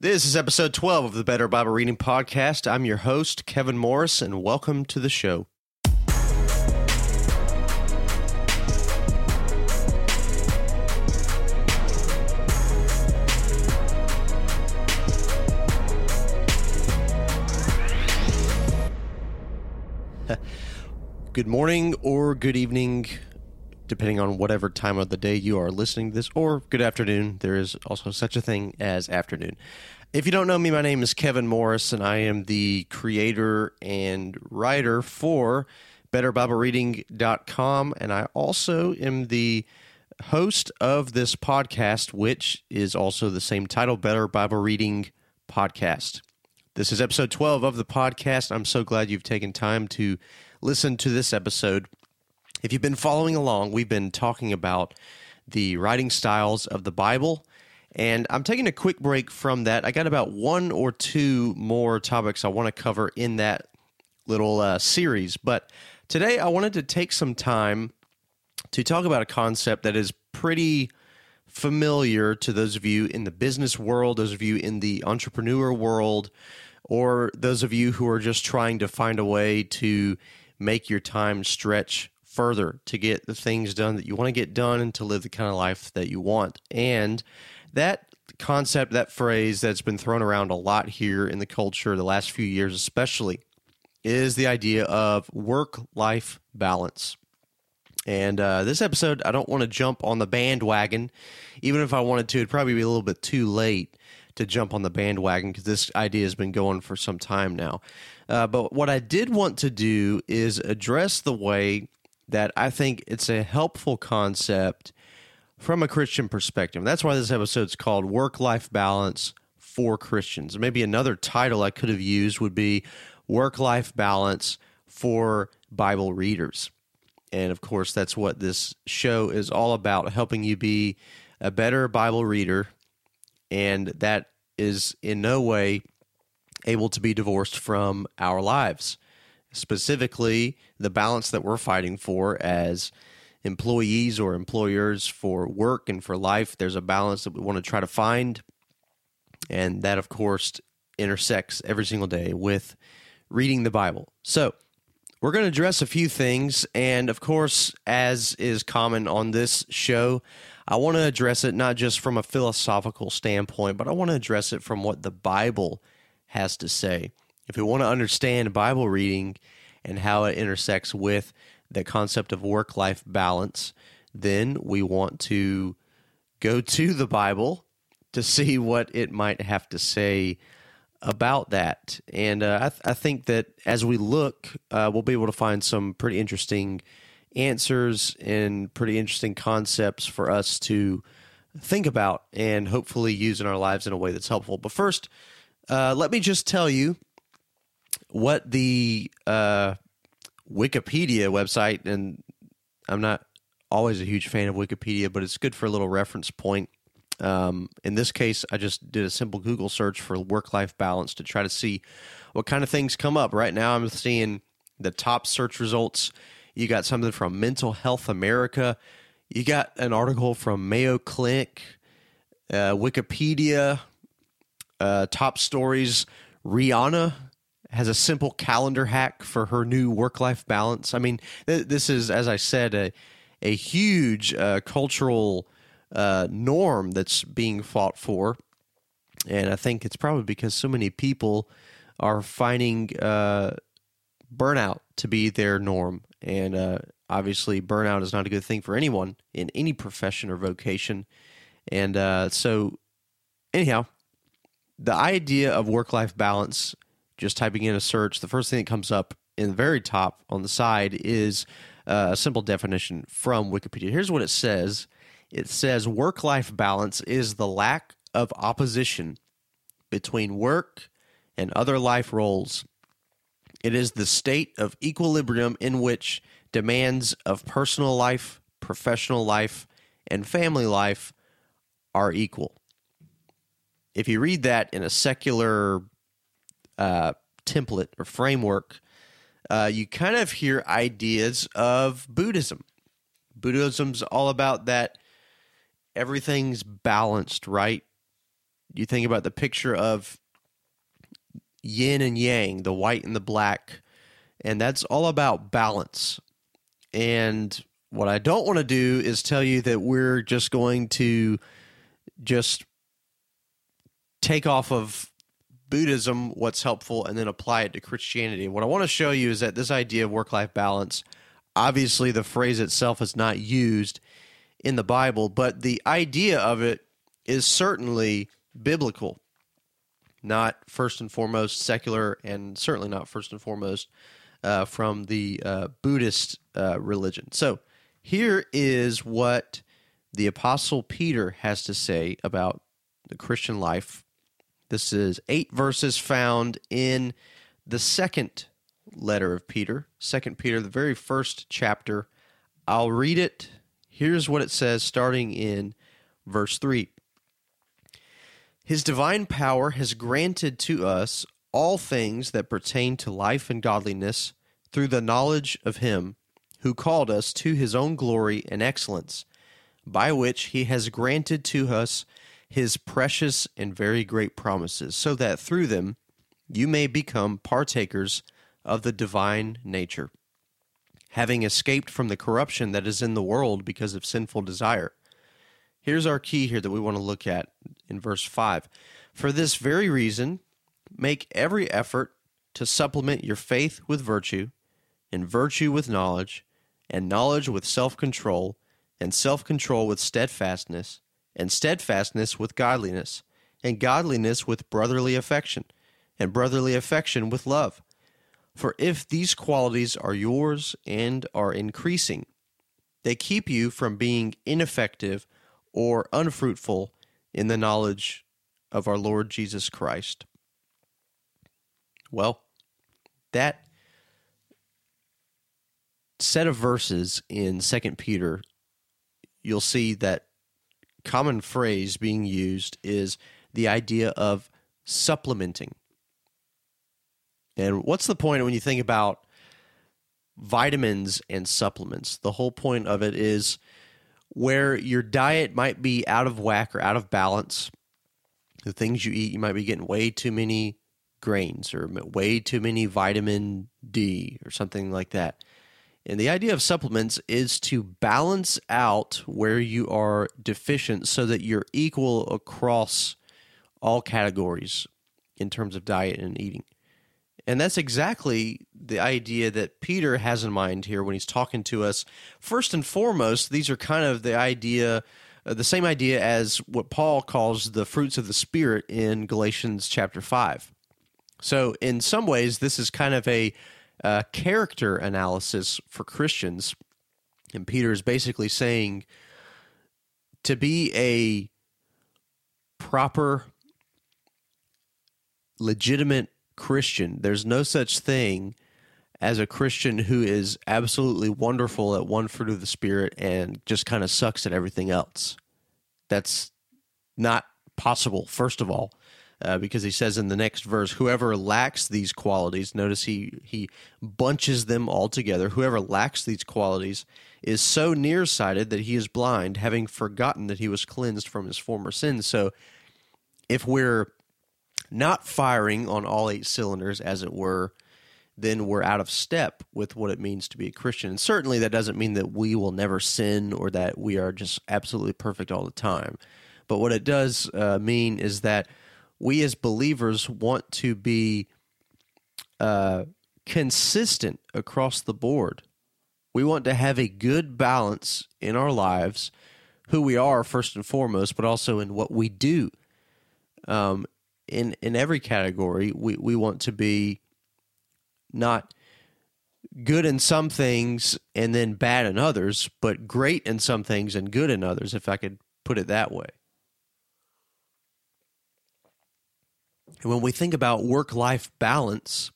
This is episode 12 of the Better Bible Reading Podcast. I'm your host, Kevin Morris, and welcome to the show. good morning or good evening, depending on whatever time of the day you are listening to this, or good afternoon. There is also such a thing as afternoon. If you don't know me, my name is Kevin Morris, and I am the creator and writer for BetterBibleReading.com, and I also am the host of this podcast, which is also the same title, Better Bible Reading Podcast. This is episode 12 of the podcast. I'm so glad you've taken time to listen to this episode. If you've been following along, we've been talking about the writing styles of the Bible. And I'm taking a quick break from that. I got about one or two more topics I want to cover in that little uh, series. But today I wanted to take some time to talk about a concept that is pretty familiar to those of you in the business world, those of you in the entrepreneur world, or those of you who are just trying to find a way to make your time stretch further to get the things done that you want to get done and to live the kind of life that you want. And that concept, that phrase that's been thrown around a lot here in the culture the last few years, especially, is the idea of work life balance. And uh, this episode, I don't want to jump on the bandwagon. Even if I wanted to, it'd probably be a little bit too late to jump on the bandwagon because this idea has been going for some time now. Uh, but what I did want to do is address the way that I think it's a helpful concept from a Christian perspective. That's why this episode is called Work Life Balance for Christians. Maybe another title I could have used would be Work Life Balance for Bible Readers. And of course, that's what this show is all about helping you be a better Bible reader. And that is in no way able to be divorced from our lives specifically the balance that we're fighting for as employees or employers for work and for life. There's a balance that we want to try to find. And that, of course, intersects every single day with reading the Bible. So, we're going to address a few things. And of course, as is common on this show, I want to address it not just from a philosophical standpoint, but I want to address it from what the Bible has to say if we want to understand Bible reading and how it intersects with the concept of work life balance, then we want to go to the Bible to see what it might have to say about that. And uh, I, th- I, think that as we look, uh, we'll be able to find some pretty interesting answers and pretty interesting concepts for us to think about and hopefully use in our lives in a way that's helpful. But first, uh, let me just tell you what the uh, Wikipedia website, and I'm not always a huge fan of Wikipedia, but it's good for a little reference point. Um, in this case, I just did a simple Google search for work life balance to try to see what kind of things come up. Right now, I'm seeing the top search results. You got something from Mental Health America. You got an article from Mayo Clinic, uh, Wikipedia, uh, top stories. Rihanna has a simple calendar hack for her new work life balance. I mean, th- this is, as I said, a, a huge uh, cultural uh, norm that's being fought for. And I think it's probably because so many people are finding uh, burnout to be their norm. And uh, obviously, burnout is not a good thing for anyone in any profession or vocation. And uh, so, anyhow, the idea of work life balance just typing in a search, the first thing that comes up in the very top on the side is uh, a simple definition from Wikipedia. Here's what it says it says work life balance is the lack of opposition between work and other life roles. It is the state of equilibrium in which demands of personal life, professional life, and family life are equal. If you read that in a secular uh, template or framework, uh, you kind of hear ideas of Buddhism. Buddhism's all about that everything's balanced, right? you think about the picture of yin and yang, the white and the black, and that's all about balance. And what I don't want to do is tell you that we're just going to just take off of Buddhism what's helpful and then apply it to Christianity. What I want to show you is that this idea of work life balance, obviously, the phrase itself is not used in the Bible, but the idea of it is certainly biblical, not first and foremost secular, and certainly not first and foremost uh, from the uh, Buddhist uh, religion. So here is what the Apostle Peter has to say about the Christian life. This is eight verses found in the second letter of Peter, Second Peter, the very first chapter. I'll read it. Here's what it says, starting in verse 3. His divine power has granted to us all things that pertain to life and godliness through the knowledge of Him who called us to His own glory and excellence, by which He has granted to us His precious and very great promises, so that through them you may become partakers of the divine nature, having escaped from the corruption that is in the world because of sinful desire. Here's our key here that we want to look at in verse 5. For this very reason, make every effort to supplement your faith with virtue, and virtue with knowledge, and knowledge with self control, and self control with steadfastness, and steadfastness with godliness, and godliness with brotherly affection, and brotherly affection with love. For if these qualities are yours and are increasing, they keep you from being ineffective or unfruitful in the knowledge of our Lord Jesus Christ. Well, that set of verses in Second Peter, you'll see that common phrase being used is the idea of supplementing. And what's the point when you think about vitamins and supplements? The whole point of it is where your diet might be out of whack or out of balance. The things you eat, you might be getting way too many grains or way too many vitamin D or something like that. And the idea of supplements is to balance out where you are deficient so that you're equal across all categories in terms of diet and eating. And that's exactly the idea that Peter has in mind here when he's talking to us. First and foremost, these are kind of the idea, uh, the same idea as what Paul calls the fruits of the Spirit in Galatians chapter 5. So, in some ways, this is kind of a uh, character analysis for Christians. And Peter is basically saying to be a proper, legitimate Christian, there's no such thing as a Christian who is absolutely wonderful at one fruit of the Spirit and just kind of sucks at everything else. That's not possible, first of all uh, because he says in the next verse, whoever lacks these qualities, notice he, he bunches them all together. Whoever lacks these qualities is so nearsighted that he is blind, having forgotten that he was cleansed from his former sins. So if we're not firing on all eight cylinders, as it were, then we're out of step with what it means to be a Christian. And certainly that doesn't mean that we will never sin or that we are just absolutely perfect all the time. But what it does uh, mean is that we as believers want to be uh, consistent across the board. We want to have a good balance in our lives, who we are first and foremost, but also in what we do. Um, in in every category, we we want to be not good in some things and then bad in others, but great in some things and good in others, if I could put it that way. And when we think about work life balance,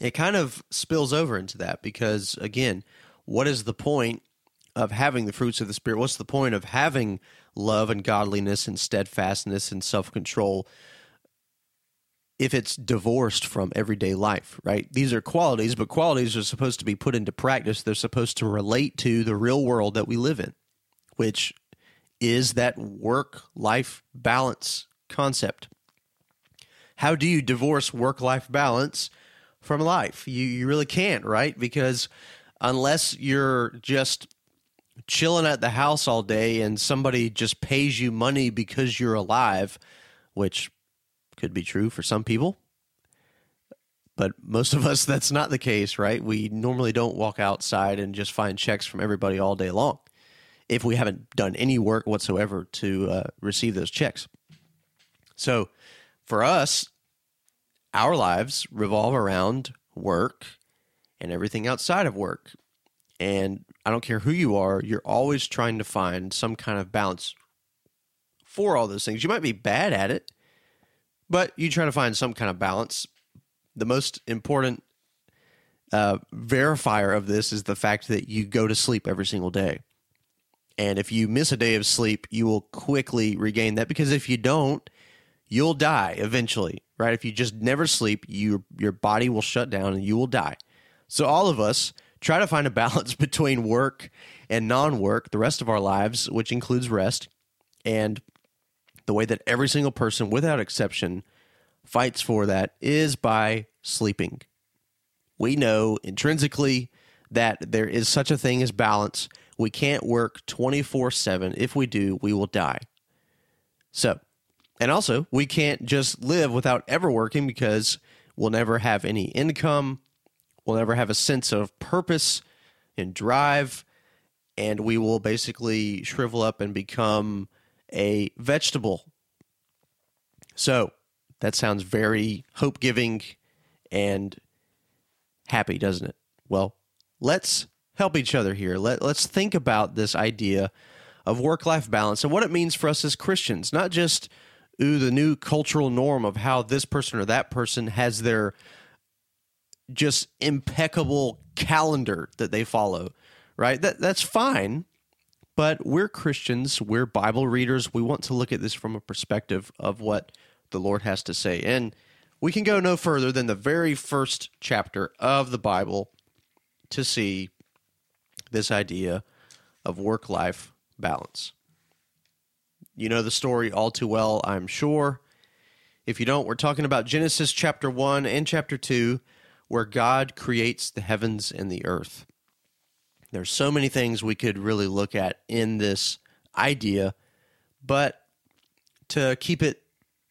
it kind of spills over into that because, again, what is the point of having the fruits of the Spirit? What's the point of having love and godliness and steadfastness and self control if it's divorced from everyday life, right? These are qualities, but qualities are supposed to be put into practice. They're supposed to relate to the real world that we live in, which is that work life balance concept. How do you divorce work life balance from life? You, you really can't, right? Because unless you're just chilling at the house all day and somebody just pays you money because you're alive, which could be true for some people. But most of us, that's not the case, right? We normally don't walk outside and just find checks from everybody all day long if we haven't done any work whatsoever to uh, receive those checks. So for us, our lives revolve around work and everything outside of work. And I don't care who you are, you're always trying to find some kind of balance for all those things. You might be bad at it, but you try to find some kind of balance. The most important uh, verifier of this is the fact that you go to sleep every single day. And if you miss a day of sleep, you will quickly regain that because if you don't, you'll die eventually, right? If you just never sleep, you, your body will shut down and you will die. So, all of us try to find a balance between work and non work the rest of our lives, which includes rest. And the way that every single person, without exception, fights for that is by sleeping. We know intrinsically that there is such a thing as balance. We can't work 24 7. If we do, we will die. So, and also, we can't just live without ever working because we'll never have any income. We'll never have a sense of purpose and drive. And we will basically shrivel up and become a vegetable. So that sounds very hope giving and happy, doesn't it? Well, let's help each other here. Let, let's think about this idea of work life balance and what it means for us as Christians, not just ooh, the new cultural norm of how this person or that person has their just impeccable calendar that they follow, right? That that's fine, but we're Christians, we're Bible readers. We want to look at this from a perspective of what the Lord has to say. And we can go no further than the very first chapter of the Bible to see this idea of work life balance. You know the story all too well, I'm sure. If you don't, we're talking about Genesis chapter 1 and chapter 2, where God creates the heavens and the earth. There's so many things we could really look at in this idea, but to keep it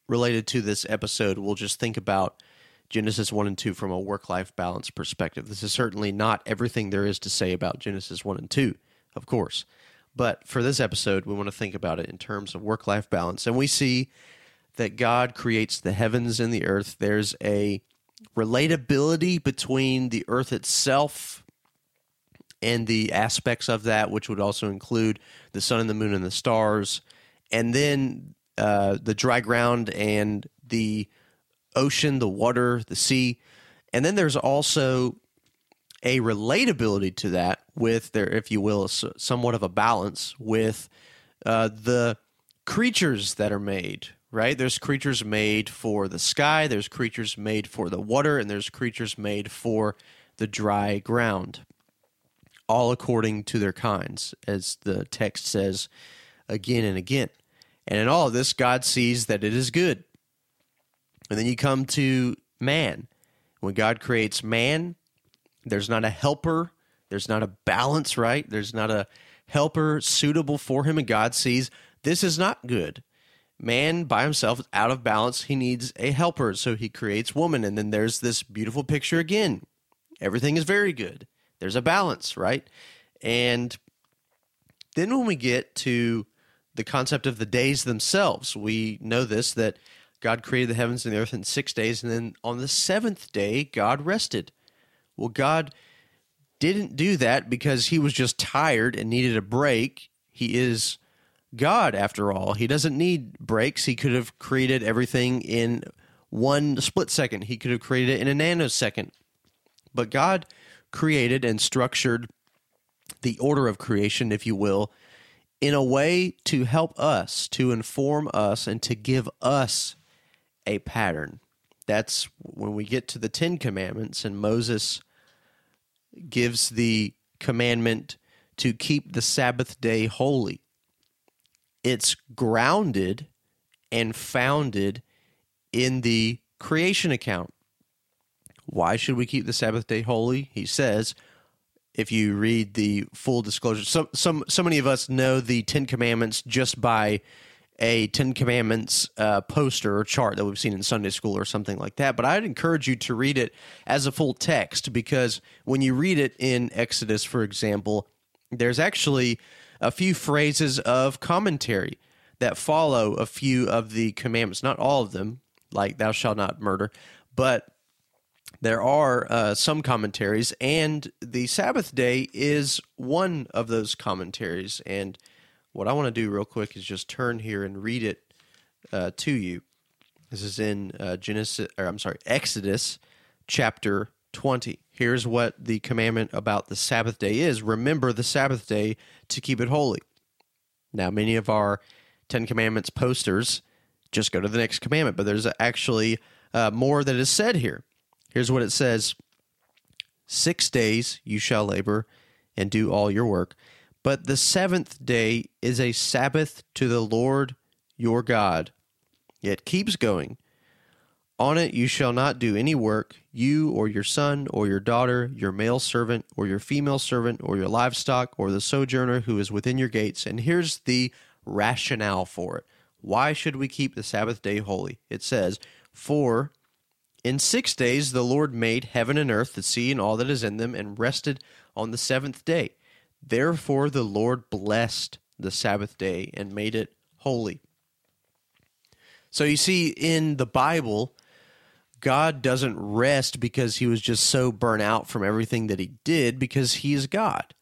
related to this episode, we'll just think about Genesis 1 and 2 from a work life balance perspective. This is certainly not everything there is to say about Genesis 1 and 2, of course. But for this episode, we want to think about it in terms of work life balance. And we see that God creates the heavens and the earth. There's a relatability between the earth itself and the aspects of that, which would also include the sun and the moon and the stars, and then uh, the dry ground and the ocean, the water, the sea. And then there's also a relatability to that with there, if you will, somewhat of a balance with uh, the creatures that are made. Right? There's creatures made for the sky. There's creatures made for the water, and there's creatures made for the dry ground. All according to their kinds, as the text says again and again. And in all of this, God sees that it is good. And then you come to man. When God creates man, there's not a helper. There's not a balance, right? There's not a helper suitable for him. And God sees this is not good. Man by himself is out of balance. He needs a helper. So he creates woman. And then there's this beautiful picture again. Everything is very good. There's a balance, right? And then when we get to the concept of the days themselves, we know this that God created the heavens and the earth in six days. And then on the seventh day, God rested. Well, God didn't do that because he was just tired and needed a break. He is God, after all. He doesn't need breaks. He could have created everything in one split second, he could have created it in a nanosecond. But God created and structured the order of creation, if you will, in a way to help us, to inform us, and to give us a pattern. That's when we get to the Ten Commandments and Moses gives the commandment to keep the Sabbath day holy. It's grounded and founded in the creation account. Why should we keep the Sabbath day holy? He says, if you read the full disclosure, so, some so many of us know the Ten Commandments just by a Ten Commandments uh, poster or chart that we've seen in Sunday school or something like that. But I'd encourage you to read it as a full text because when you read it in Exodus, for example, there's actually a few phrases of commentary that follow a few of the commandments, not all of them, like thou shalt not murder, but there are uh, some commentaries, and the Sabbath day is one of those commentaries. And what I want to do real quick is just turn here and read it uh, to you. This is in uh, Genesis, or I'm sorry, Exodus chapter 20. Here's what the commandment about the Sabbath day is remember the Sabbath day to keep it holy. Now, many of our Ten Commandments posters just go to the next commandment, but there's actually uh, more that is said here. Here's what it says Six days you shall labor and do all your work, but the seventh day is a Sabbath to the Lord your God. It keeps going. On it you shall not do any work, you or your son or your daughter, your male servant or your female servant or your livestock or the sojourner who is within your gates. And here's the rationale for it. Why should we keep the Sabbath day holy? It says, For in six days the Lord made heaven and earth, the sea and all that is in them, and rested on the seventh day. Therefore the Lord blessed the Sabbath day and made it holy. So you see, in the Bible, God doesn't rest because he was just so burnt out from everything that he did, because he is God.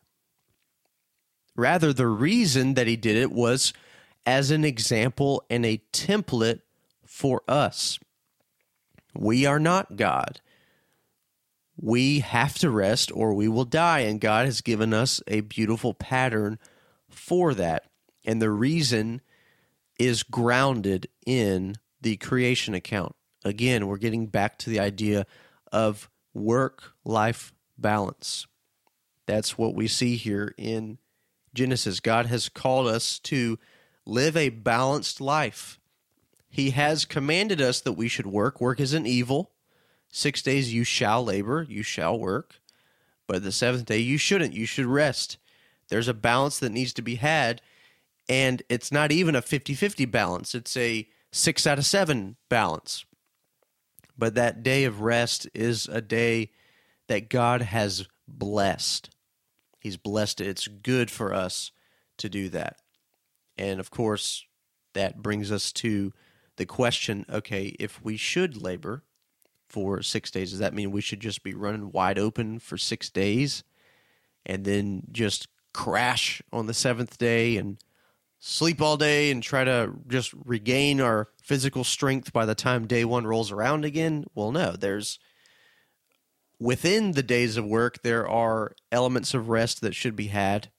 Rather, the reason that he did it was as an example and a template for us. We are not God. We have to rest or we will die, and God has given us a beautiful pattern for that. And the reason is grounded in the creation account. Again, we're getting back to the idea of work life balance. That's what we see here in Genesis. God has called us to live a balanced life. He has commanded us that we should work. Work isn't evil. Six days you shall labor, you shall work. But the seventh day you shouldn't. You should rest. There's a balance that needs to be had. And it's not even a 50 50 balance, it's a six out of seven balance. But that day of rest is a day that God has blessed. He's blessed it. It's good for us to do that. And of course, that brings us to the question okay, if we should labor for six days, does that mean we should just be running wide open for six days and then just crash on the seventh day and sleep all day and try to just regain our physical strength by the time day one rolls around again? Well, no, there's within the days of work, there are elements of rest that should be had,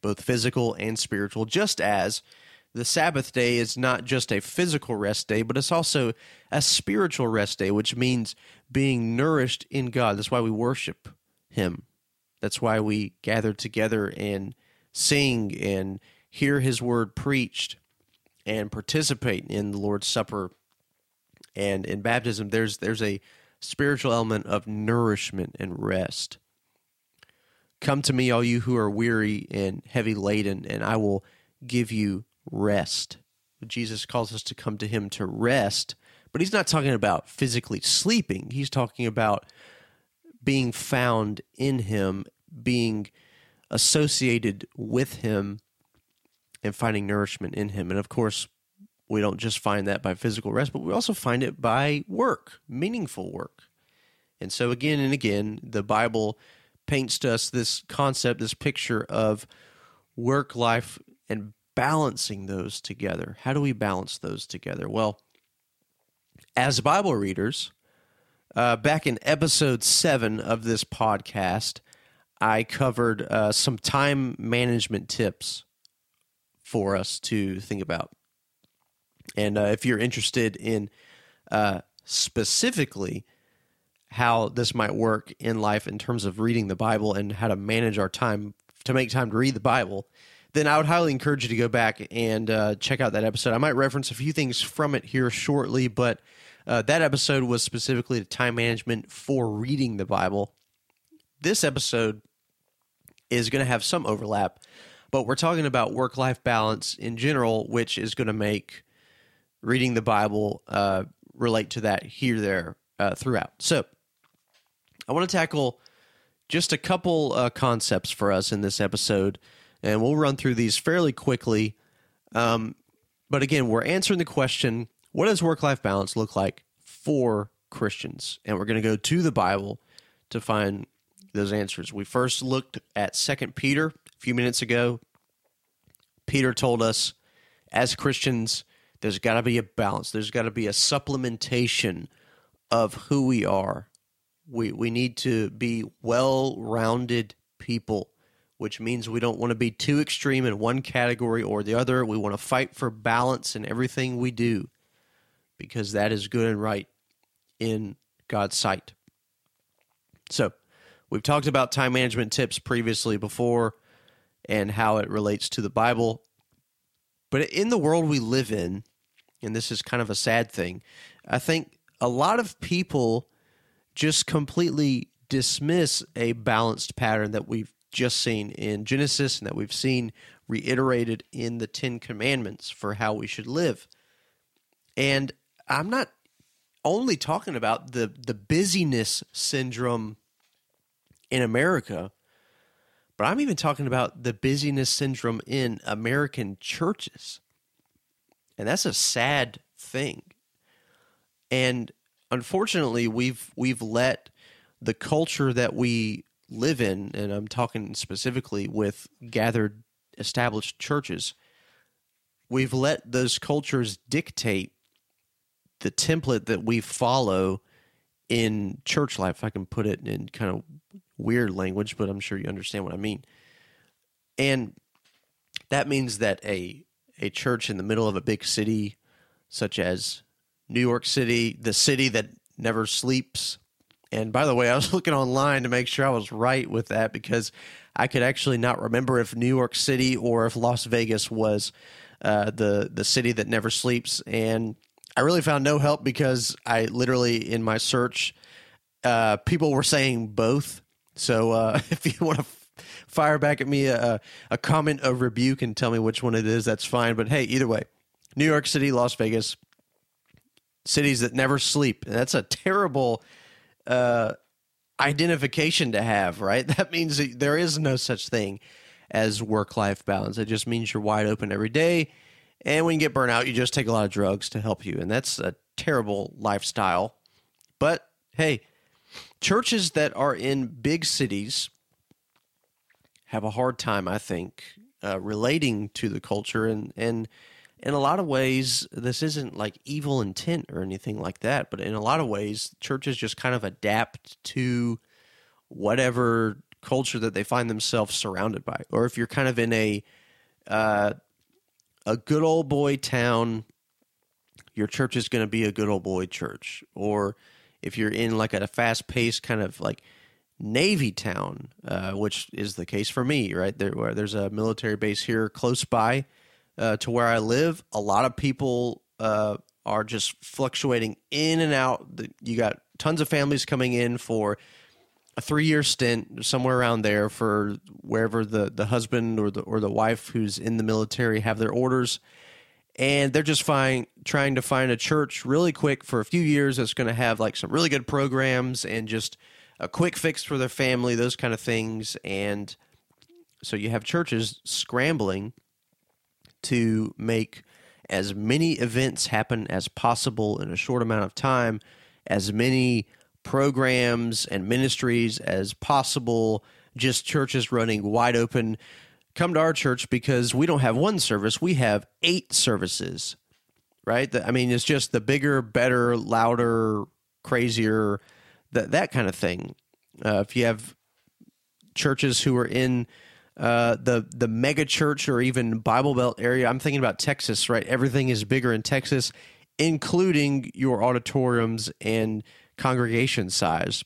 both physical and spiritual, just as the Sabbath day is not just a physical rest day, but it's also a spiritual rest day, which means being nourished in God. That's why we worship Him. That's why we gather together and sing and hear His word preached and participate in the Lord's Supper and in baptism. There's there's a spiritual element of nourishment and rest. Come to me, all you who are weary and heavy laden, and I will give you rest. Jesus calls us to come to him to rest, but he's not talking about physically sleeping. He's talking about being found in him, being associated with him, and finding nourishment in him. And of course, we don't just find that by physical rest, but we also find it by work, meaningful work. And so, again and again, the Bible paints to us this concept, this picture of work life and balancing those together. How do we balance those together? Well, as Bible readers, uh, back in episode seven of this podcast, I covered uh, some time management tips for us to think about. And uh, if you're interested in uh, specifically how this might work in life in terms of reading the Bible and how to manage our time to make time to read the Bible, then I would highly encourage you to go back and uh, check out that episode. I might reference a few things from it here shortly, but uh, that episode was specifically to time management for reading the Bible. This episode is going to have some overlap, but we're talking about work life balance in general, which is going to make reading the Bible uh, relate to that here, there, uh, throughout. So I want to tackle just a couple uh, concepts for us in this episode, and we'll run through these fairly quickly. Um, but again, we're answering the question what does work life balance look like for Christians? And we're going to go to the Bible to find those answers. We first looked at Second Peter a few minutes ago. Peter told us as Christians, there's got to be a balance. There's got to be a supplementation of who we are. We we need to be well-rounded people, which means we don't want to be too extreme in one category or the other. We want to fight for balance in everything we do because that is good and right in God's sight. So, we've talked about time management tips previously before and how it relates to the Bible. But in the world we live in, and this is kind of a sad thing, I think a lot of people just completely dismiss a balanced pattern that we've just seen in Genesis and that we've seen reiterated in the Ten Commandments for how we should live. And I'm not only talking about the the busyness syndrome in America, but I'm even talking about the busyness syndrome in American churches. And that's a sad thing. And unfortunately, we've we've let the culture that we live in, and I'm talking specifically with gathered established churches, we've let those cultures dictate the template that we follow in church life. I can put it in kind of weird language, but I'm sure you understand what I mean. And that means that a a church in the middle of a big city, such as New York City, the city that never sleeps. And by the way, I was looking online to make sure I was right with that because I could actually not remember if New York City or if Las Vegas was uh, the the city that never sleeps. And I really found no help because I literally in my search, uh, people were saying both. So uh, if you want to fire back at me a, a comment of rebuke and tell me which one it is, that's fine. But hey, either way, New York City, Las Vegas, cities that never sleep. That's a terrible uh, identification to have, right? That means that there is no such thing as work life balance. It just means you're wide open every day. And when you get burnt out, you just take a lot of drugs to help you. And that's a terrible lifestyle. But hey, churches that are in big cities have a hard time, I think, uh, relating to the culture. And, and in a lot of ways, this isn't like evil intent or anything like that. But in a lot of ways, churches just kind of adapt to whatever culture that they find themselves surrounded by. Or if you're kind of in a uh, a good old boy town, your church is going to be a good old boy church. Or if you're in like a fast paced kind of like Navy town, uh, which is the case for me, right there. There's a military base here close by uh, to where I live. A lot of people uh, are just fluctuating in and out. You got tons of families coming in for a three year stint somewhere around there for wherever the, the husband or the or the wife who's in the military have their orders. And they're just find, trying to find a church really quick for a few years that's going to have like some really good programs and just a quick fix for their family, those kind of things. And so you have churches scrambling to make as many events happen as possible in a short amount of time, as many programs and ministries as possible, just churches running wide open. Come to our church because we don't have one service, we have eight services, right? I mean, it's just the bigger, better, louder, crazier that that kind of thing. Uh, if you have churches who are in uh, the the mega church or even Bible Belt area, I'm thinking about Texas, right? Everything is bigger in Texas, including your auditoriums and congregation size.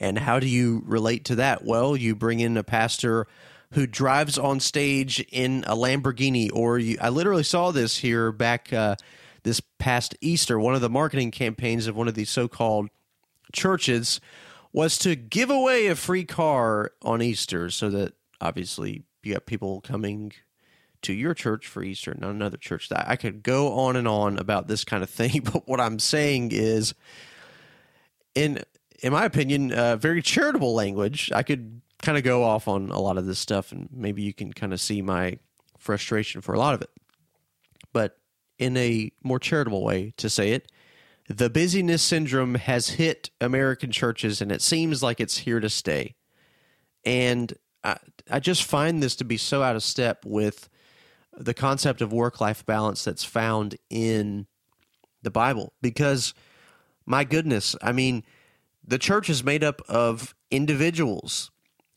And how do you relate to that? Well, you bring in a pastor who drives on stage in a Lamborghini, or you, I literally saw this here back uh, this past Easter. One of the marketing campaigns of one of these so called churches was to give away a free car on Easter so that obviously you got people coming to your church for Easter, not another church. I could go on and on about this kind of thing, but what I'm saying is, in in my opinion, uh, very charitable language. I could kind of go off on a lot of this stuff, and maybe you can kind of see my frustration for a lot of it. But in a more charitable way to say it, the busyness syndrome has hit American churches, and it seems like it's here to stay. And I, I just find this to be so out of step with the concept of work life balance that's found in the Bible. Because, my goodness, I mean, the church is made up of individuals.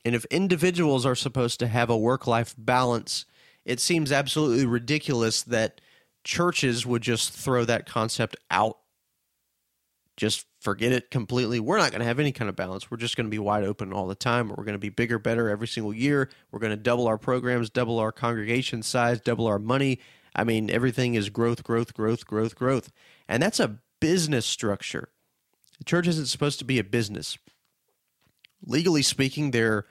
And if individuals are supposed to have a work life balance, it seems absolutely ridiculous that churches would just throw that concept out. Just forget it completely. We're not going to have any kind of balance. We're just going to be wide open all the time. We're going to be bigger, better every single year. We're going to double our programs, double our congregation size, double our money. I mean, everything is growth, growth, growth, growth, growth. And that's a business structure. The church isn't supposed to be a business. Legally speaking, they're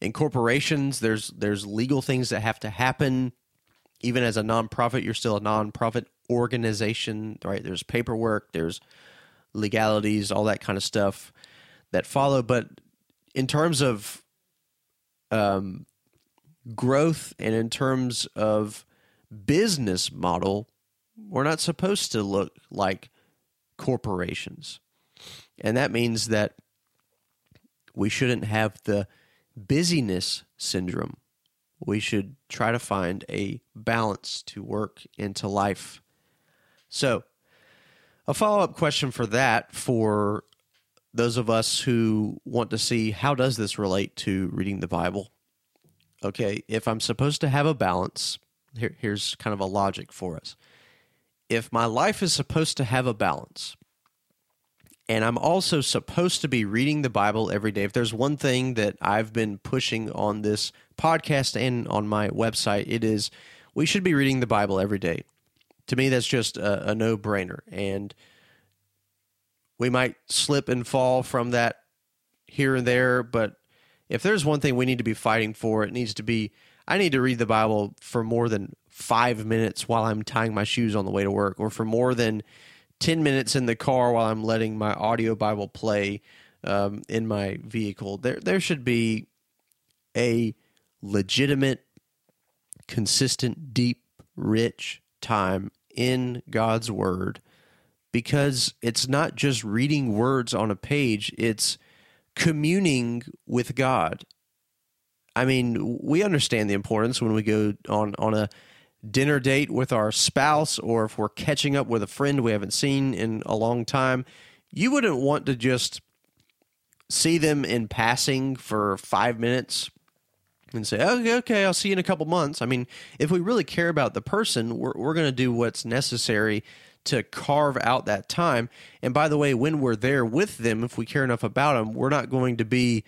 incorporations. There's there's legal things that have to happen. Even as a nonprofit, you're still a nonprofit organization, right? There's paperwork, there's legalities, all that kind of stuff that follow. But in terms of um, growth and in terms of business model, we're not supposed to look like corporations. And that means that we shouldn't have the busyness syndrome. We should try to find a balance to work into life. So, a follow up question for that for those of us who want to see how does this relate to reading the Bible? Okay, if I'm supposed to have a balance, here, here's kind of a logic for us. If my life is supposed to have a balance, and I'm also supposed to be reading the Bible every day. If there's one thing that I've been pushing on this podcast and on my website, it is we should be reading the Bible every day. To me, that's just a, a no brainer. And we might slip and fall from that here and there, but if there's one thing we need to be fighting for, it needs to be I need to read the Bible for more than five minutes while I'm tying my shoes on the way to work, or for more than 10 minutes in the car while I'm letting my audio Bible play um, in my vehicle. There, there should be a legitimate, consistent, deep, rich time in God's Word because it's not just reading words on a page, it's communing with God. I mean, we understand the importance when we go on, on a dinner date with our spouse or if we're catching up with a friend we haven't seen in a long time, you wouldn't want to just see them in passing for five minutes and say, okay, okay, I'll see you in a couple months. I mean, if we really care about the person, we're, we're going to do what's necessary to carve out that time. And by the way, when we're there with them, if we care enough about them, we're not going to be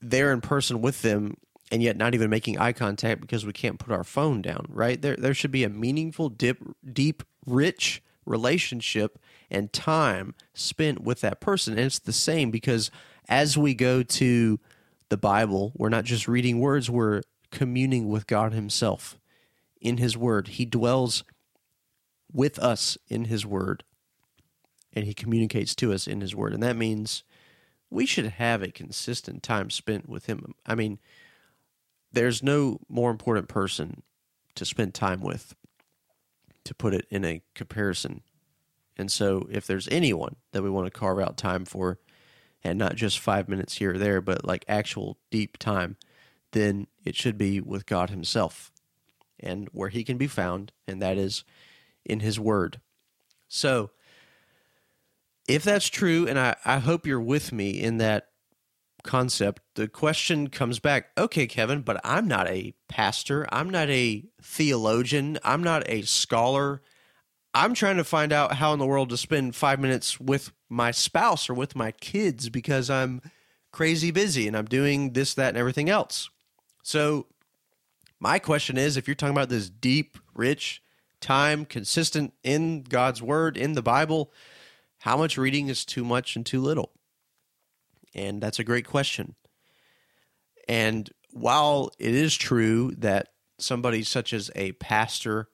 there in person with them and yet not even making eye contact because we can't put our phone down, right? There there should be a meaningful, dip, deep, rich relationship and time spent with that person. And it's the same because as we go to the Bible, we're not just reading words, we're communing with God Himself in His Word. He dwells with us in His Word, and He communicates to us in His Word. And that means we should have a consistent time spent with Him. I mean, there's no more important person to spend time with, to put it in a comparison. And so, if there's anyone that we want to carve out time for, and not just five minutes here or there, but like actual deep time, then it should be with God Himself and where He can be found, and that is in His Word. So, if that's true, and I, I hope you're with me in that concept, the question comes back okay, Kevin, but I'm not a pastor. I'm not a theologian. I'm not a scholar. I'm trying to find out how in the world to spend five minutes with my spouse or with my kids because I'm crazy busy and I'm doing this, that, and everything else. So My question is if you're talking about this deep, rich time, consistent in God's word, in the Bible, how much reading is too much and too little? And that's a great question. And while it is true that somebody such as a pastor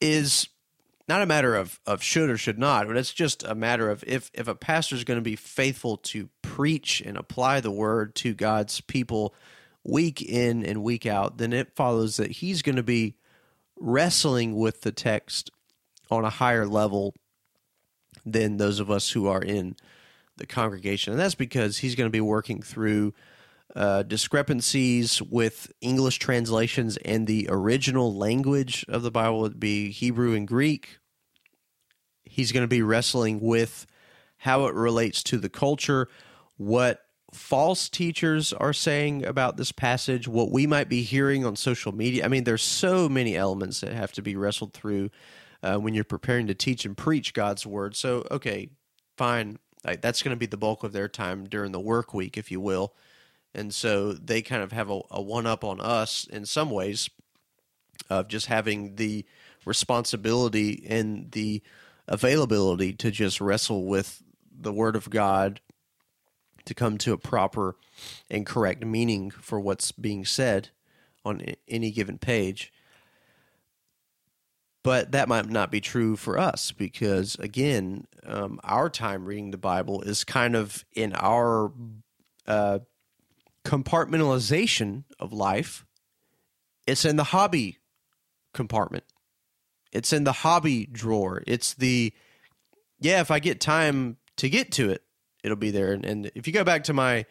is not a matter of, of should or should not, but it's just a matter of if, if a pastor is going to be faithful to preach and apply the word to God's people week in and week out, then it follows that he's going to be wrestling with the text on a higher level than those of us who are in the congregation. And that's because he's going to be working through uh, discrepancies with English translations and the original language of the Bible would be Hebrew and Greek. He's going to be wrestling with how it relates to the culture, what false teachers are saying about this passage, what we might be hearing on social media. I mean, there's so many elements that have to be wrestled through uh, when you're preparing to teach and preach God's word. So, okay, fine. Like, that's going to be the bulk of their time during the work week, if you will. And so they kind of have a, a one up on us in some ways of just having the responsibility and the availability to just wrestle with the word of God to come to a proper and correct meaning for what's being said on any given page. But that might not be true for us because, again, um, our time reading the Bible is kind of in our uh, compartmentalization of life. It's in the hobby compartment. It's in the hobby drawer. It's the, yeah, if I get time to get to it, it'll be there. And, and if you go back to my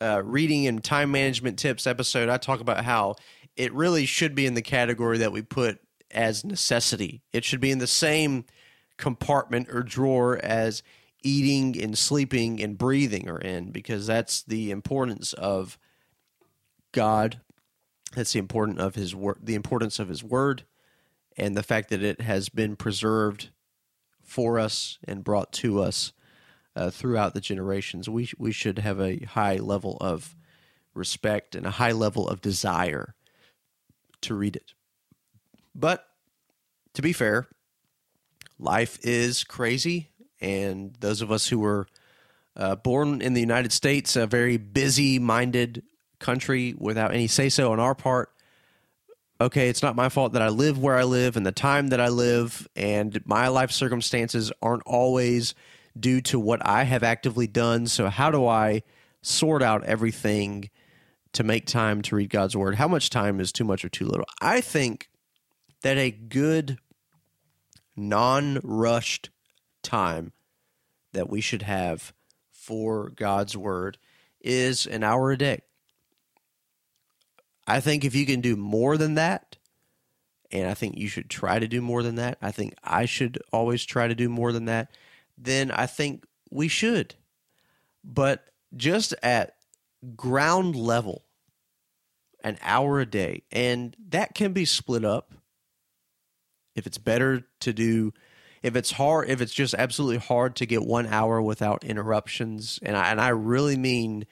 uh, reading and time management tips episode, I talk about how it really should be in the category that we put as necessity. It should be in the same compartment or drawer as eating and sleeping and breathing are in because that's the importance of God. That's the importance of his word, the importance of his word and the fact that it has been preserved for us and brought to us uh, throughout the generations. We we should have a high level of respect and a high level of desire to read it. But to be fair, life is crazy, and those of us who were uh, born in the United States, a very busy-minded country, without any say-so on our part. Okay, it's not my fault that I live where I live and the time that I live, and my life circumstances aren't always due to what I have actively done. So, how do I sort out everything to make time to read God's word? How much time is too much or too little? I think that a good, non rushed time that we should have for God's word is an hour a day. I think if you can do more than that, and I think you should try to do more than that, I think I should always try to do more than that then I think we should. But just at ground level, an hour a day, and that can be split up. If it's better to do, if it's hard, if it's just absolutely hard to get one hour without interruptions, and I, and I really mean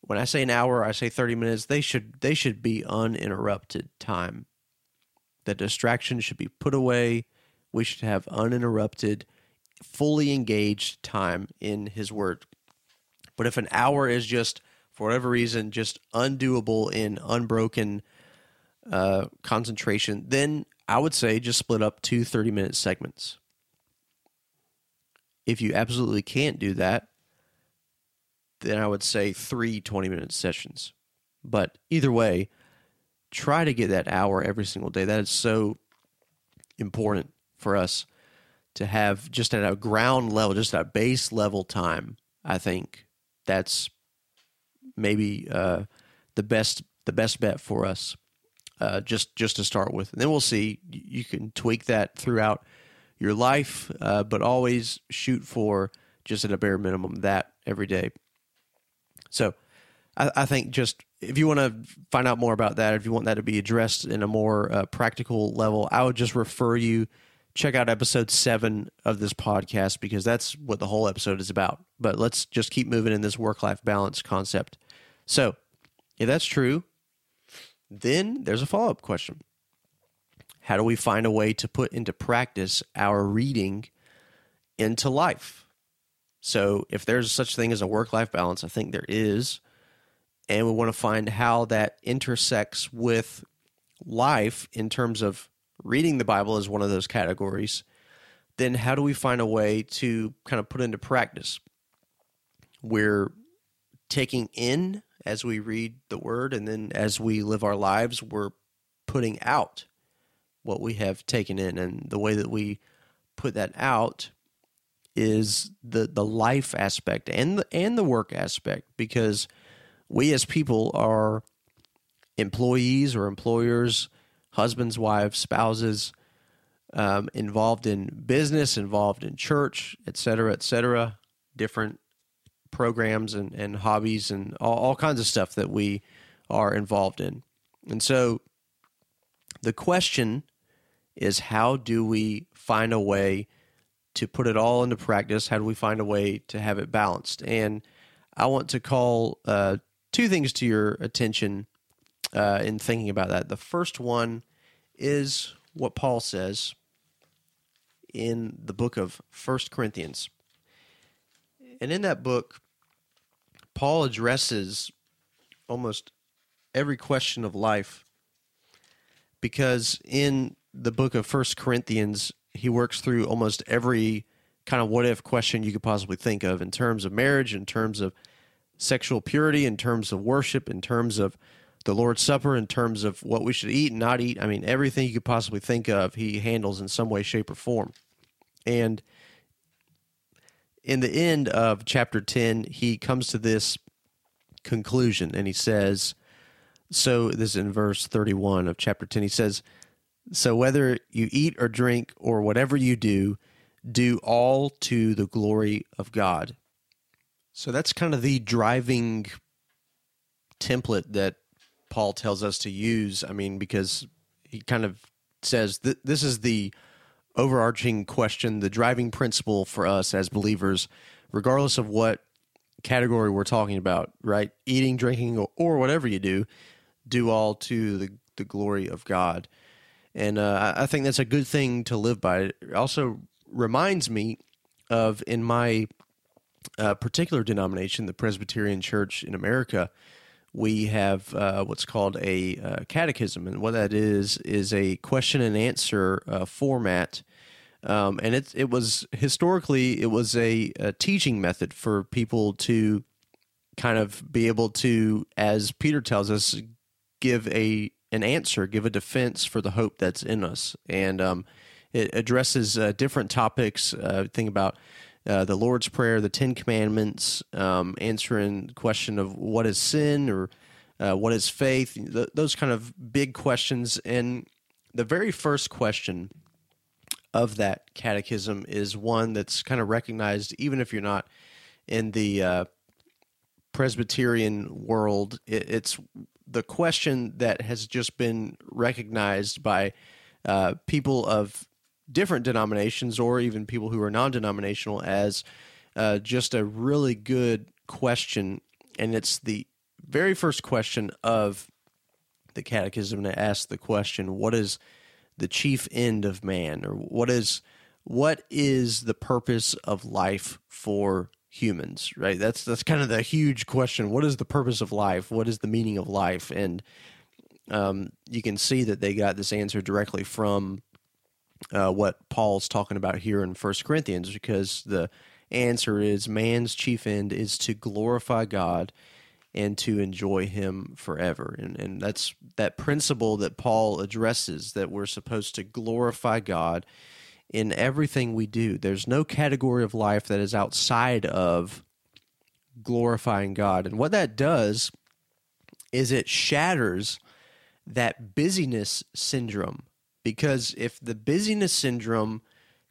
when I say an hour, I say 30 minutes, they should they should be uninterrupted time. The distractions should be put away. We should have uninterrupted fully engaged time in his word. But if an hour is just, for whatever reason, just undoable in unbroken uh, concentration, then I would say just split up two 30 minute segments. If you absolutely can't do that, then I would say three 20 minute sessions. But either way, try to get that hour every single day. That is so important for us to have just at a ground level, just at a base level time, I think that's maybe uh, the best the best bet for us. Uh, just just to start with, and then we'll see. You can tweak that throughout your life, uh, but always shoot for just at a bare minimum that every day. So, I, I think just if you want to find out more about that, if you want that to be addressed in a more uh, practical level, I would just refer you check out episode seven of this podcast because that's what the whole episode is about. But let's just keep moving in this work life balance concept. So, if that's true, Then there's a follow up question How do we find a way to put into practice our reading into life? So, if there's such thing as a work life balance, I think there is. And we want to find how that intersects with life in terms of reading the Bible as one of those categories. Then, how do we find a way to kind of put into practice? We're taking in as we read the word and then as we live our lives we're putting out what we have taken in and the way that we put that out is the the life aspect and the and the work aspect because we as people are employees or employers husbands wives spouses um, involved in business involved in church et cetera et cetera different programs and, and hobbies and all, all kinds of stuff that we are involved in. And so the question is how do we find a way to put it all into practice? How do we find a way to have it balanced? And I want to call uh, two things to your attention uh, in thinking about that. The first one is what Paul says in the book of First Corinthians. And in that book, Paul addresses almost every question of life because in the book of First Corinthians, he works through almost every kind of what if question you could possibly think of in terms of marriage, in terms of sexual purity, in terms of worship, in terms of the Lord's Supper, in terms of what we should eat and not eat. I mean, everything you could possibly think of, he handles in some way, shape, or form. And in the end of chapter 10, he comes to this conclusion and he says, so this is in verse 31 of chapter 10. He says, So whether you eat or drink or whatever you do, do all to the glory of God. So that's kind of the driving template that Paul tells us to use. I mean, because he kind of says that this is the overarching question, the driving principle for us as believers, regardless of what category we're talking about, right? Eating, drinking, or, or whatever you do, do all to the, the glory of God. And uh, I think that's a good thing to live by. It also reminds me of in my uh, particular denomination, the Presbyterian Church in America, we have uh, what's called a uh, catechism, and what that is is a question and answer uh, format. Um, and it it was historically it was a, a, teaching method for people to kind of be able to, as Peter tells us, give a an answer, give a defense for the hope that's in us, and um, it addresses uh, different topics. Uh, think about uh, the Lord's Prayer, the Ten Commandments, um, answering the question of what is sin or uh, what is faith, th- those kind of big questions. And the very first question of that catechism is one that's kind of recognized, even if you're not in the uh, Presbyterian world. It, it's the question that has just been recognized by uh, people of different denominations or even people who are non denominational as uh, just a really good question. And it's the very first question of the catechism to ask the question what is the chief end of man or what is what is the purpose of life for humans right? That's that's kind of the huge question. What is the purpose of life? What is the meaning of life? And um, you can see that they got this answer directly from uh, what Paul's talking about here in First Corinthians, because the answer is man's chief end is to glorify God and to enjoy Him forever, and and that's that principle that Paul addresses that we're supposed to glorify God in everything we do. There's no category of life that is outside of glorifying God, and what that does is it shatters that busyness syndrome because if the busyness syndrome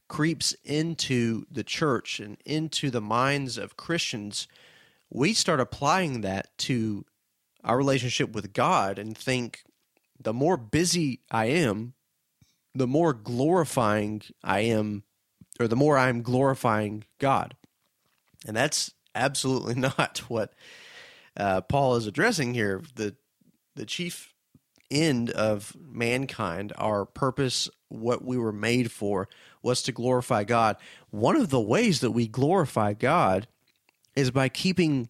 creeps into the church and into the minds of Christians, we start applying that to our relationship with God and think the more busy I am, the more glorifying I am, or the more I'm glorifying God. And that's absolutely not what uh, Paul is addressing here. The the chief end of mankind, our purpose, what we were made for, was to glorify God. One of the ways that we glorify God is by keeping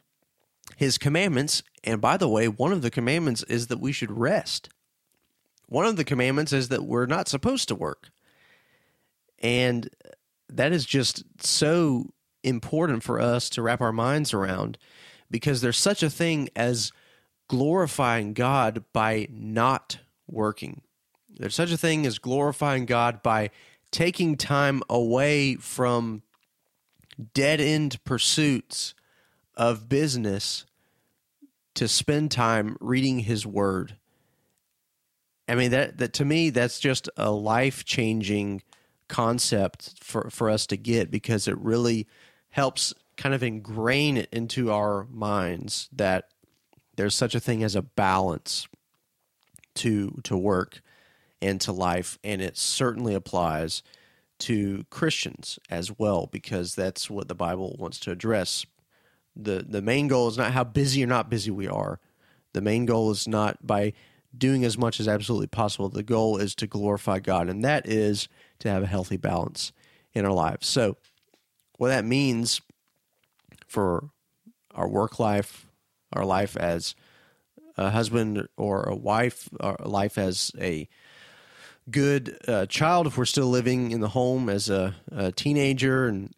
his commandments. And by the way, one of the commandments is that we should rest. One of the commandments is that we're not supposed to work. And that is just so important for us to wrap our minds around because there's such a thing as glorifying God by not working. There's such a thing as glorifying God by taking time away from dead end pursuits of business to spend time reading his word. I mean that that to me that's just a life-changing concept for for us to get because it really helps kind of ingrain it into our minds that there's such a thing as a balance to to work and to life and it certainly applies to Christians as well because that's what the Bible wants to address the the main goal is not how busy or not busy we are. The main goal is not by doing as much as absolutely possible. The goal is to glorify God, and that is to have a healthy balance in our lives. So, what that means for our work life, our life as a husband or a wife, our life as a good uh, child, if we're still living in the home as a, a teenager and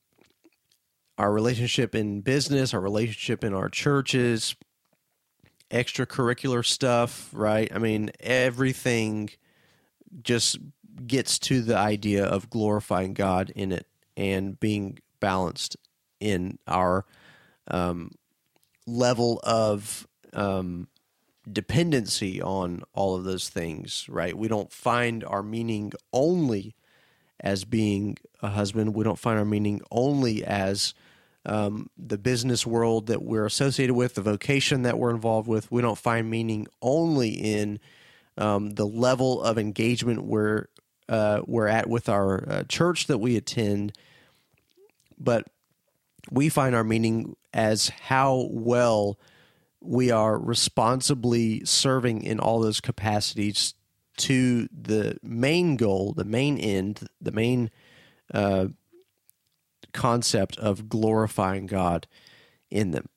our relationship in business, our relationship in our churches, extracurricular stuff, right? I mean, everything just gets to the idea of glorifying God in it and being balanced in our um, level of um, dependency on all of those things, right? We don't find our meaning only as being a husband. We don't find our meaning only as um, the business world that we're associated with, the vocation that we're involved with. We don't find meaning only in um, the level of engagement we're uh, we're at with our uh, church that we attend, but we find our meaning as how well we are responsibly serving in all those capacities to the main goal, the main end, the main uh, concept of glorifying God in them.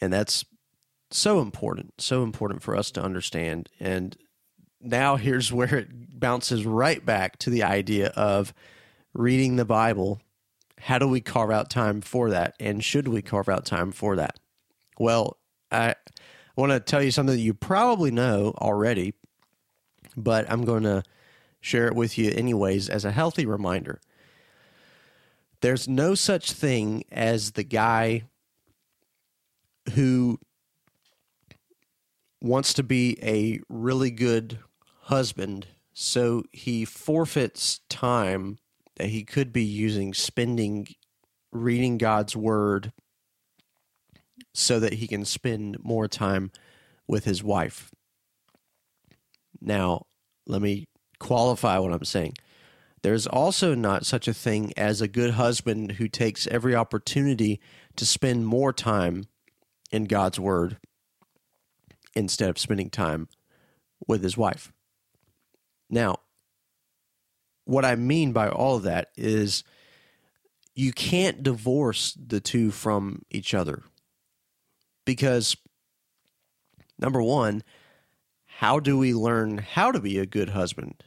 And that's so important, so important for us to understand. And now here's where it bounces right back to the idea of reading the Bible. How do we carve out time for that? And should we carve out time for that? Well, I want to tell you something that you probably know already, but I'm going to share it with you anyways as a healthy reminder. There's no such thing as the guy who wants to be a really good husband, so he forfeits time that he could be using spending reading God's word so that he can spend more time with his wife. Now, let me qualify what I'm saying. There's also not such a thing as a good husband who takes every opportunity to spend more time in God's Word instead of spending time with his wife. Now, what I mean by all of that is you can't divorce the two from each other because, number one, how do we learn how to be a good husband?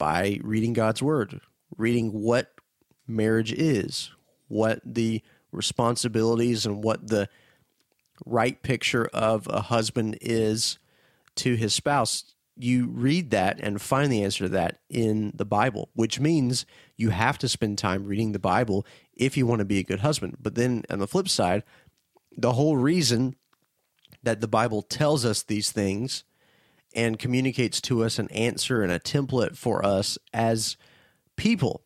By reading God's word, reading what marriage is, what the responsibilities and what the right picture of a husband is to his spouse. You read that and find the answer to that in the Bible, which means you have to spend time reading the Bible if you want to be a good husband. But then on the flip side, the whole reason that the Bible tells us these things and communicates to us an answer and a template for us as people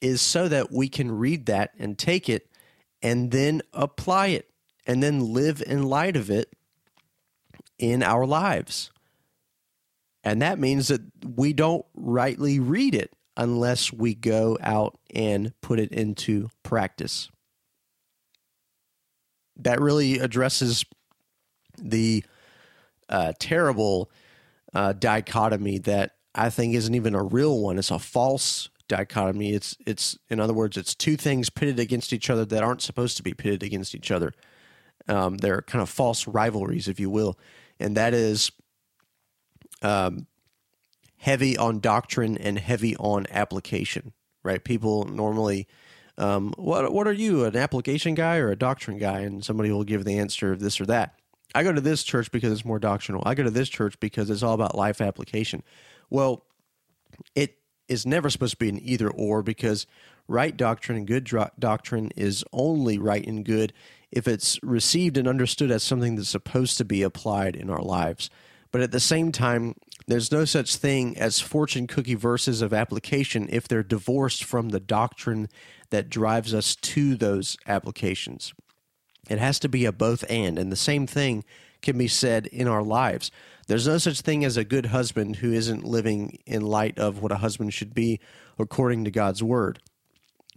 is so that we can read that and take it and then apply it and then live in light of it in our lives. And that means that we don't rightly read it unless we go out and put it into practice. That really addresses the uh, terrible uh, dichotomy that I think isn't even a real one. It's a false dichotomy. It's it's in other words, it's two things pitted against each other that aren't supposed to be pitted against each other. Um, they're kind of false rivalries, if you will, and that is um, heavy on doctrine and heavy on application. Right? People normally. Um, what what are you, an application guy or a doctrine guy? And somebody will give the answer of this or that. I go to this church because it's more doctrinal. I go to this church because it's all about life application. Well, it is never supposed to be an either or because right doctrine and good dro- doctrine is only right and good if it's received and understood as something that's supposed to be applied in our lives. But at the same time, there's no such thing as fortune cookie verses of application if they're divorced from the doctrine that drives us to those applications. It has to be a both and. And the same thing can be said in our lives. There's no such thing as a good husband who isn't living in light of what a husband should be according to God's word.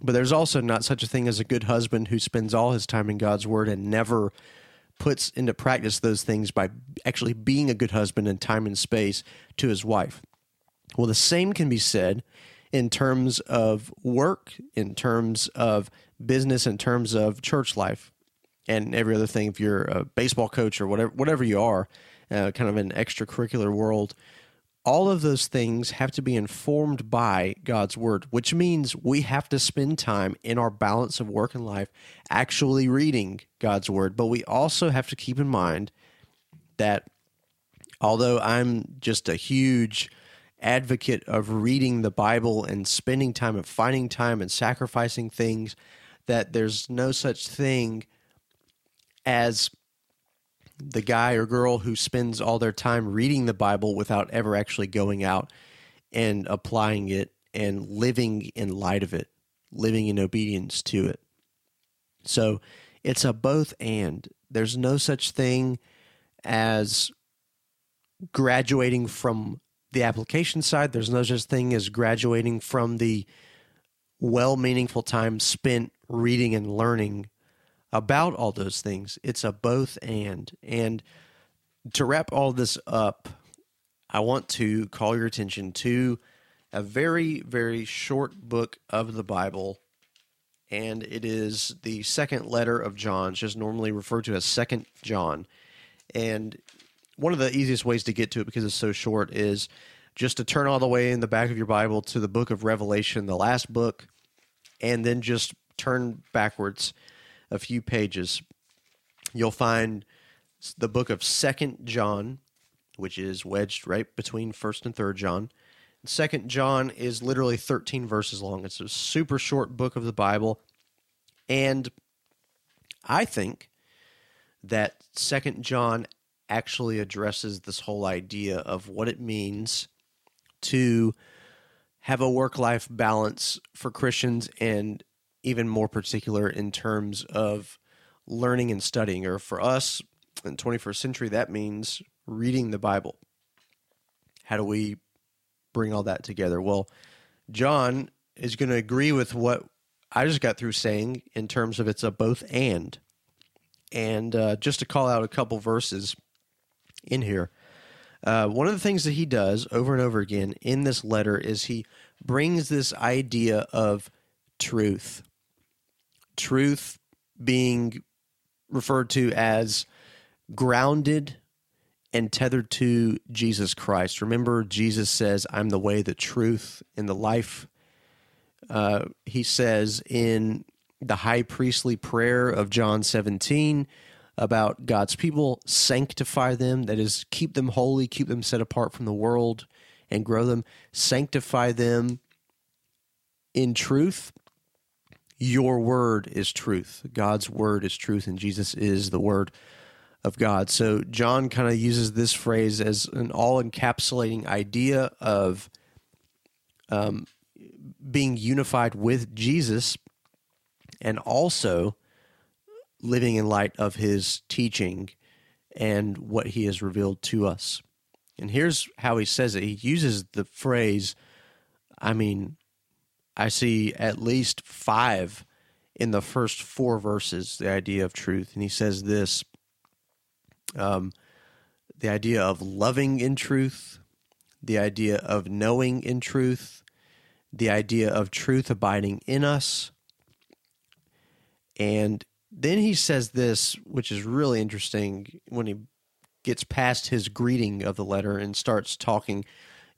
But there's also not such a thing as a good husband who spends all his time in God's word and never puts into practice those things by actually being a good husband in time and space to his wife. Well, the same can be said in terms of work, in terms of business, in terms of church life and every other thing. If you're a baseball coach or whatever, whatever you are, uh, kind of an extracurricular world, all of those things have to be informed by God's word, which means we have to spend time in our balance of work and life actually reading God's word. But we also have to keep in mind that although I'm just a huge advocate of reading the Bible and spending time and finding time and sacrificing things, that there's no such thing as the guy or girl who spends all their time reading the Bible without ever actually going out and applying it and living in light of it, living in obedience to it. So it's a both and. There's no such thing as graduating from the application side. There's no such thing as graduating from the well meaningful time spent reading and learning about all those things. It's a both and. And to wrap all this up, I want to call your attention to a very, very short book of the Bible. And it is the second letter of John, it's just normally referred to as Second John. And one of the easiest ways to get to it because it's so short is just to turn all the way in the back of your Bible to the book of Revelation, the last book, and then just turn backwards a few pages, you'll find the book of Second John, which is wedged right between First and Third John. Second John is literally 13 verses long. It's a super short book of the Bible, and I think that Second John actually addresses this whole idea of what it means to have a work life balance for Christians and even more particular in terms of learning and studying. Or for us in 21st century, that means reading the Bible. How do we bring all that together? Well, John is going to agree with what I just got through saying in terms of it's a both and. And uh, just to call out a couple verses in here, uh, one of the things that he does over and over again in this letter is he brings this idea of truth truth being referred to as grounded and tethered to Jesus Christ. Remember, Jesus says, I'm the way, the truth, and the life. Uh, he says in the high priestly prayer of John 17 about God's people, sanctify them, that is, keep them holy, keep them set apart from the world, and grow them, sanctify them in truth your word is truth. God's word is truth, and Jesus is the word of God. So John kind of uses this phrase as an all encapsulating idea of um, being unified with Jesus and also living in light of his teaching and what he has revealed to us. And here's how he says it. He uses the phrase, I mean, I see at least five in the first four verses the idea of truth. And he says this um, the idea of loving in truth, the idea of knowing in truth, the idea of truth abiding in us. And then he says this, which is really interesting when he gets past his greeting of the letter and starts talking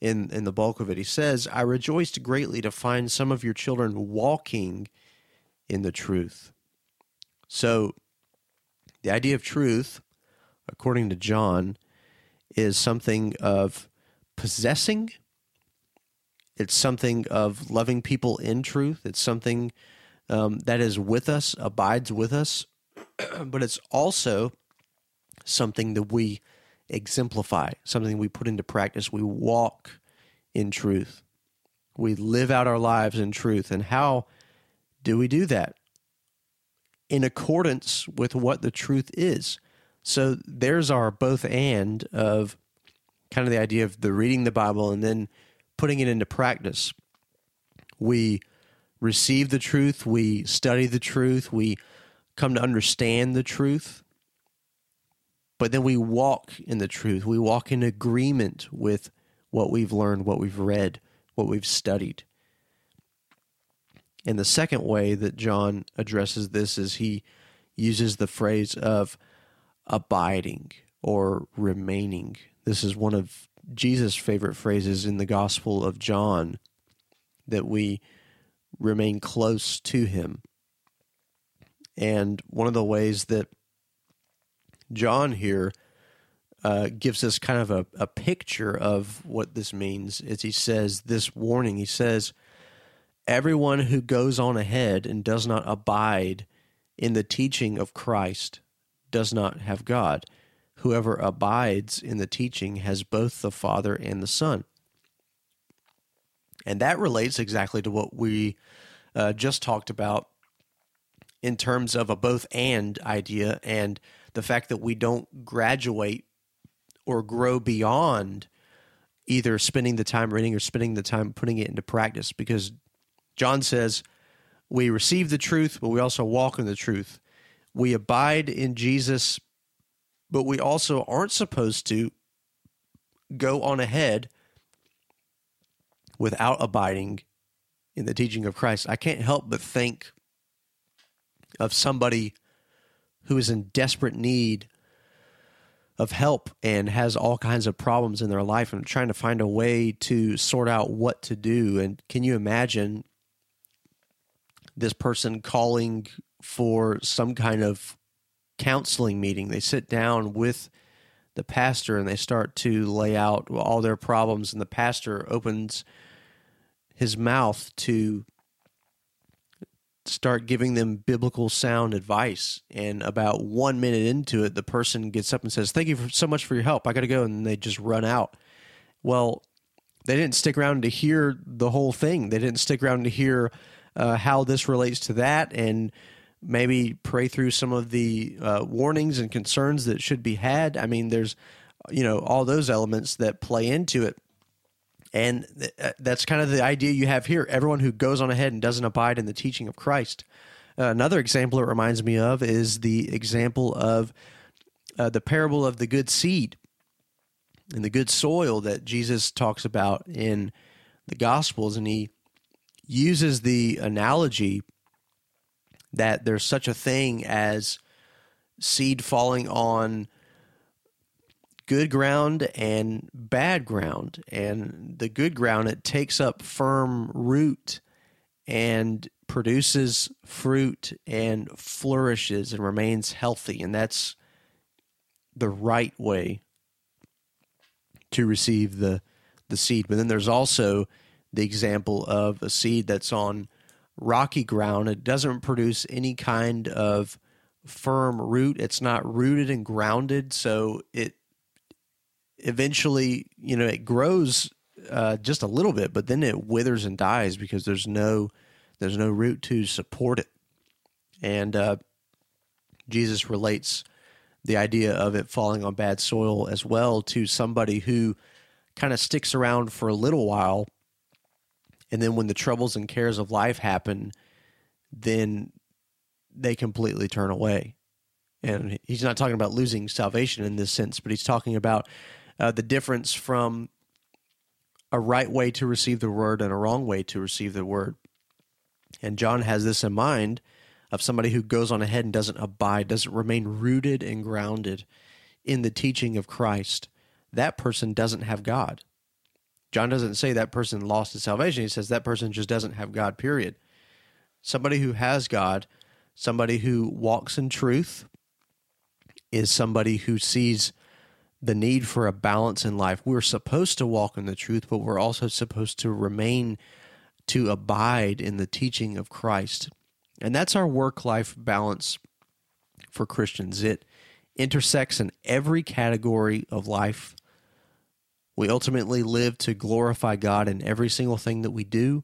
in, in the bulk of it. He says, I rejoiced greatly to find some of your children walking in the truth. So, the idea of truth, according to John, is something of possessing it's something of loving people in truth. It's something um, that is with us, abides with us, but it's also something that we exemplify, something we put into practice. We walk in truth. We live out our lives in truth. And how do we do that? In accordance with what the truth is. So there's our both and of kind of the idea of the reading the Bible and then putting it into practice. We receive the truth, we study the truth, we come to understand the truth, but then we walk in the truth. We walk in agreement with what we've learned, what we've read, what we've studied. And the second way that John addresses this is he uses the phrase of abiding or remaining. This is one of Jesus' favorite phrases in the Gospel of John that we remain close to him. And one of the ways that John here uh, gives us kind of a, a picture of what this means. As he says this warning he says everyone who goes on ahead and does not abide in the teaching of christ does not have god. Whoever abides in the teaching has both the Father and the Son. And that relates exactly to what we uh, just talked about in terms of a both and idea. And the fact that we don't graduate or grow beyond either spending the time reading or spending the time putting it into practice because John says we receive the truth, but we also walk in the truth. We abide in Jesus but we also aren't supposed to go on ahead without abiding in the teaching of Christ. I can't help but think of somebody who is in desperate need of help and has all kinds of problems in their life and trying to find a way to sort out what to do. And can you imagine this person calling for some kind of counseling meeting. They sit down with the pastor and they start to lay out all their problems, and the pastor opens his mouth to start giving them biblical sound advice. And about one minute into it, the person gets up and says, Thank you for, so much for your help. I got to go. And they just run out. Well, they didn't stick around to hear the whole thing. They didn't stick around to hear uh, how this relates to that and maybe pray through some of the uh, warnings and concerns that should be had. I mean, there's, you know, all those elements that play into it. And th- uh, that's kind of the idea you have here. Everyone who goes on ahead and doesn't abide in the teaching of Christ. Uh, another example it reminds me of is the example of uh, the parable of the good seed and the good soil that Jesus talks about in the Gospels. And he uses the analogy that there's such a thing as seed falling on good ground and bad ground. And the good ground, it takes up firm root and produces fruit and flourishes and remains healthy. And that's the right way to receive the, the seed. But then there's also the example of a seed that's on rocky ground. It doesn't produce any kind of firm root. It's not rooted and grounded, so it eventually, you know, it grows uh, just a little bit, but then it withers and dies because there's no there's no root to support it. And uh, Jesus relates the idea of it falling on bad soil as well to somebody who kind of sticks around for a little while and then when the troubles and cares of life happen then they completely turn away And he's not talking about losing salvation in this sense, but he's talking about uh, the difference from a right way to receive the word and a wrong way to receive the word. And John has this in mind of somebody who goes on ahead and doesn't abide, doesn't remain rooted and grounded in the teaching of Christ. That person doesn't have God. John doesn't say that person lost his salvation. He says that person just doesn't have God, period. Somebody who has God, somebody who walks in truth, is somebody who sees the need for a balance in life. We're supposed to walk in the truth, but we're also supposed to remain to abide in the teaching of Christ. And that's our work life balance for Christians. It intersects in every category of life. We ultimately live to glorify God in every single thing that we do.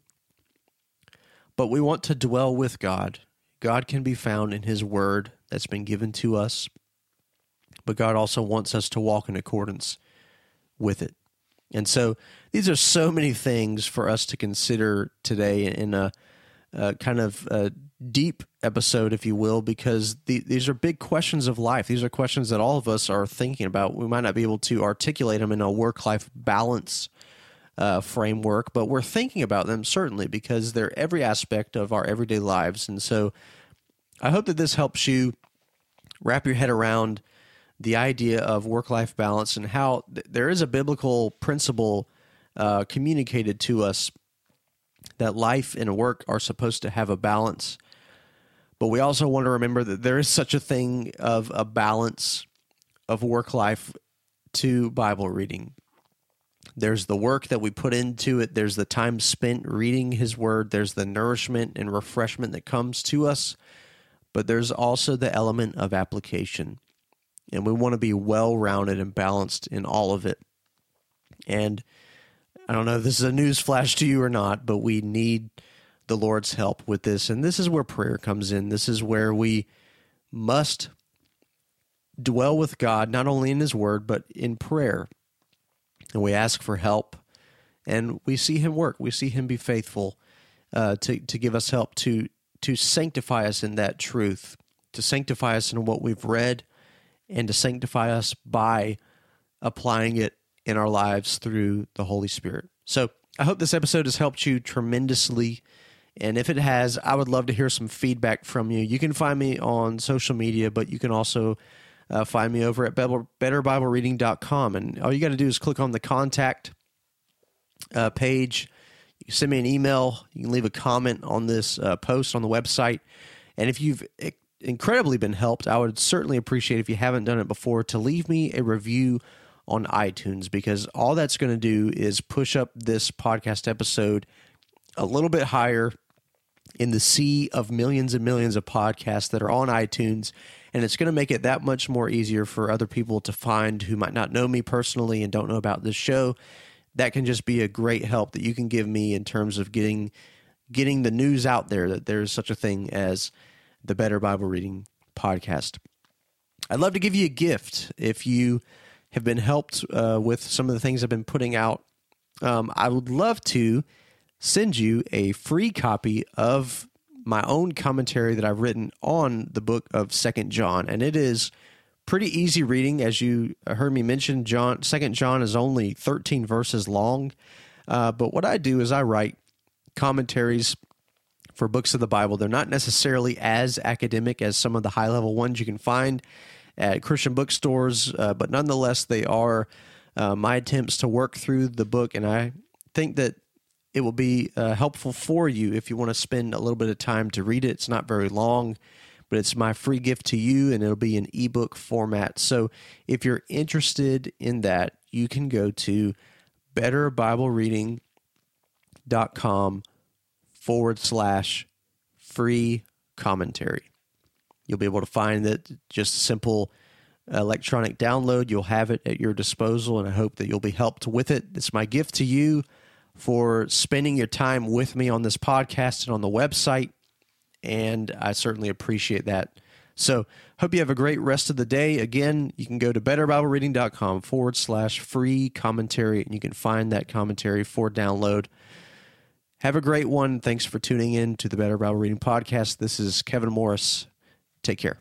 But we want to dwell with God. God can be found in His Word that's been given to us, but God also wants us to walk in accordance with it. And so these are so many things for us to consider today in a, a kind of a deep episode, if you will, because the, these are big questions of life. These are questions that all of us are thinking about. We might not be able to articulate them in a work life balance uh, framework, but we're thinking about them certainly because they're every aspect of our everyday lives. And so I hope that this helps you wrap your head around the idea of work life balance and how th- there is a biblical principle uh, communicated to us that life and work are supposed to have a balance. But we also want to remember that there is such a thing of a balance of work life to Bible reading. There's the work that we put into it, there's the time spent reading His Word, there's the nourishment and refreshment that comes to us, but there's also the element of application and we want to be well rounded and balanced in all of it. And I don't know if this is a news flash to you or not, but we need the Lord's help with this. And this is where prayer comes in. This is where we must dwell with God, not only in His Word, but in prayer. And we ask for help, and we see Him work. We see Him be faithful uh, to, to give us help, to, to sanctify us in that truth, to sanctify us in what we've read and to sanctify us by applying it in our lives through the Holy Spirit. So I hope this episode has helped you tremendously. And if it has, I would love to hear some feedback from you. You can find me on social media, but you can also uh, find me over at betterbiblereading.com. And all you got to do is click on the contact uh, page. You send me an email. You can leave a comment on this uh, post on the website. And if you've incredibly been helped, I would certainly appreciate if you haven't done it before to leave me a review on iTunes because all that's going to do is push up this podcast episode a little bit higher in the sea of millions and millions of podcasts that are on iTunes. And it's going to make it that much more easier for other people to find who might not know me personally and don't know about this show. That can just be a great help that you can give me in terms of getting getting the news out there that there's such a thing as the Better Bible Reading Podcast. I'd love to give you a gift if you have been helped uh, with some of the things I've been putting out. Um, I would love to send you a free copy of my own commentary that I've written on the book of Second John, and it is pretty easy reading. As you heard me mention, John Second John is only 13 verses long. Uh, but what I do is I write commentaries for books of the Bible. They're not necessarily as academic as some of the high level ones you can find at Christian bookstores, uh, but nonetheless, they are uh, my attempts to work through the book. And I think that it will be uh, helpful for you if you want to spend a little bit of time to read it. It's not very long, but it's my free gift to you, and it'll be in ebook format. So if you're interested in that, you can go to betterbiblereading.com forward slash free commentary. You'll be able to find that just simple electronic download. You'll have it at your disposal, and I hope that you'll be helped with it. It's my gift to you for spending your time with me on this podcast and on the website, and I certainly appreciate that. So, hope you have a great rest of the day. Again, you can go to betterbiblereading.com forward slash free commentary, and you can find that commentary for download. Have a great one. Thanks for tuning in to the Better Bible Reading Podcast. This is Kevin Morris. Take care.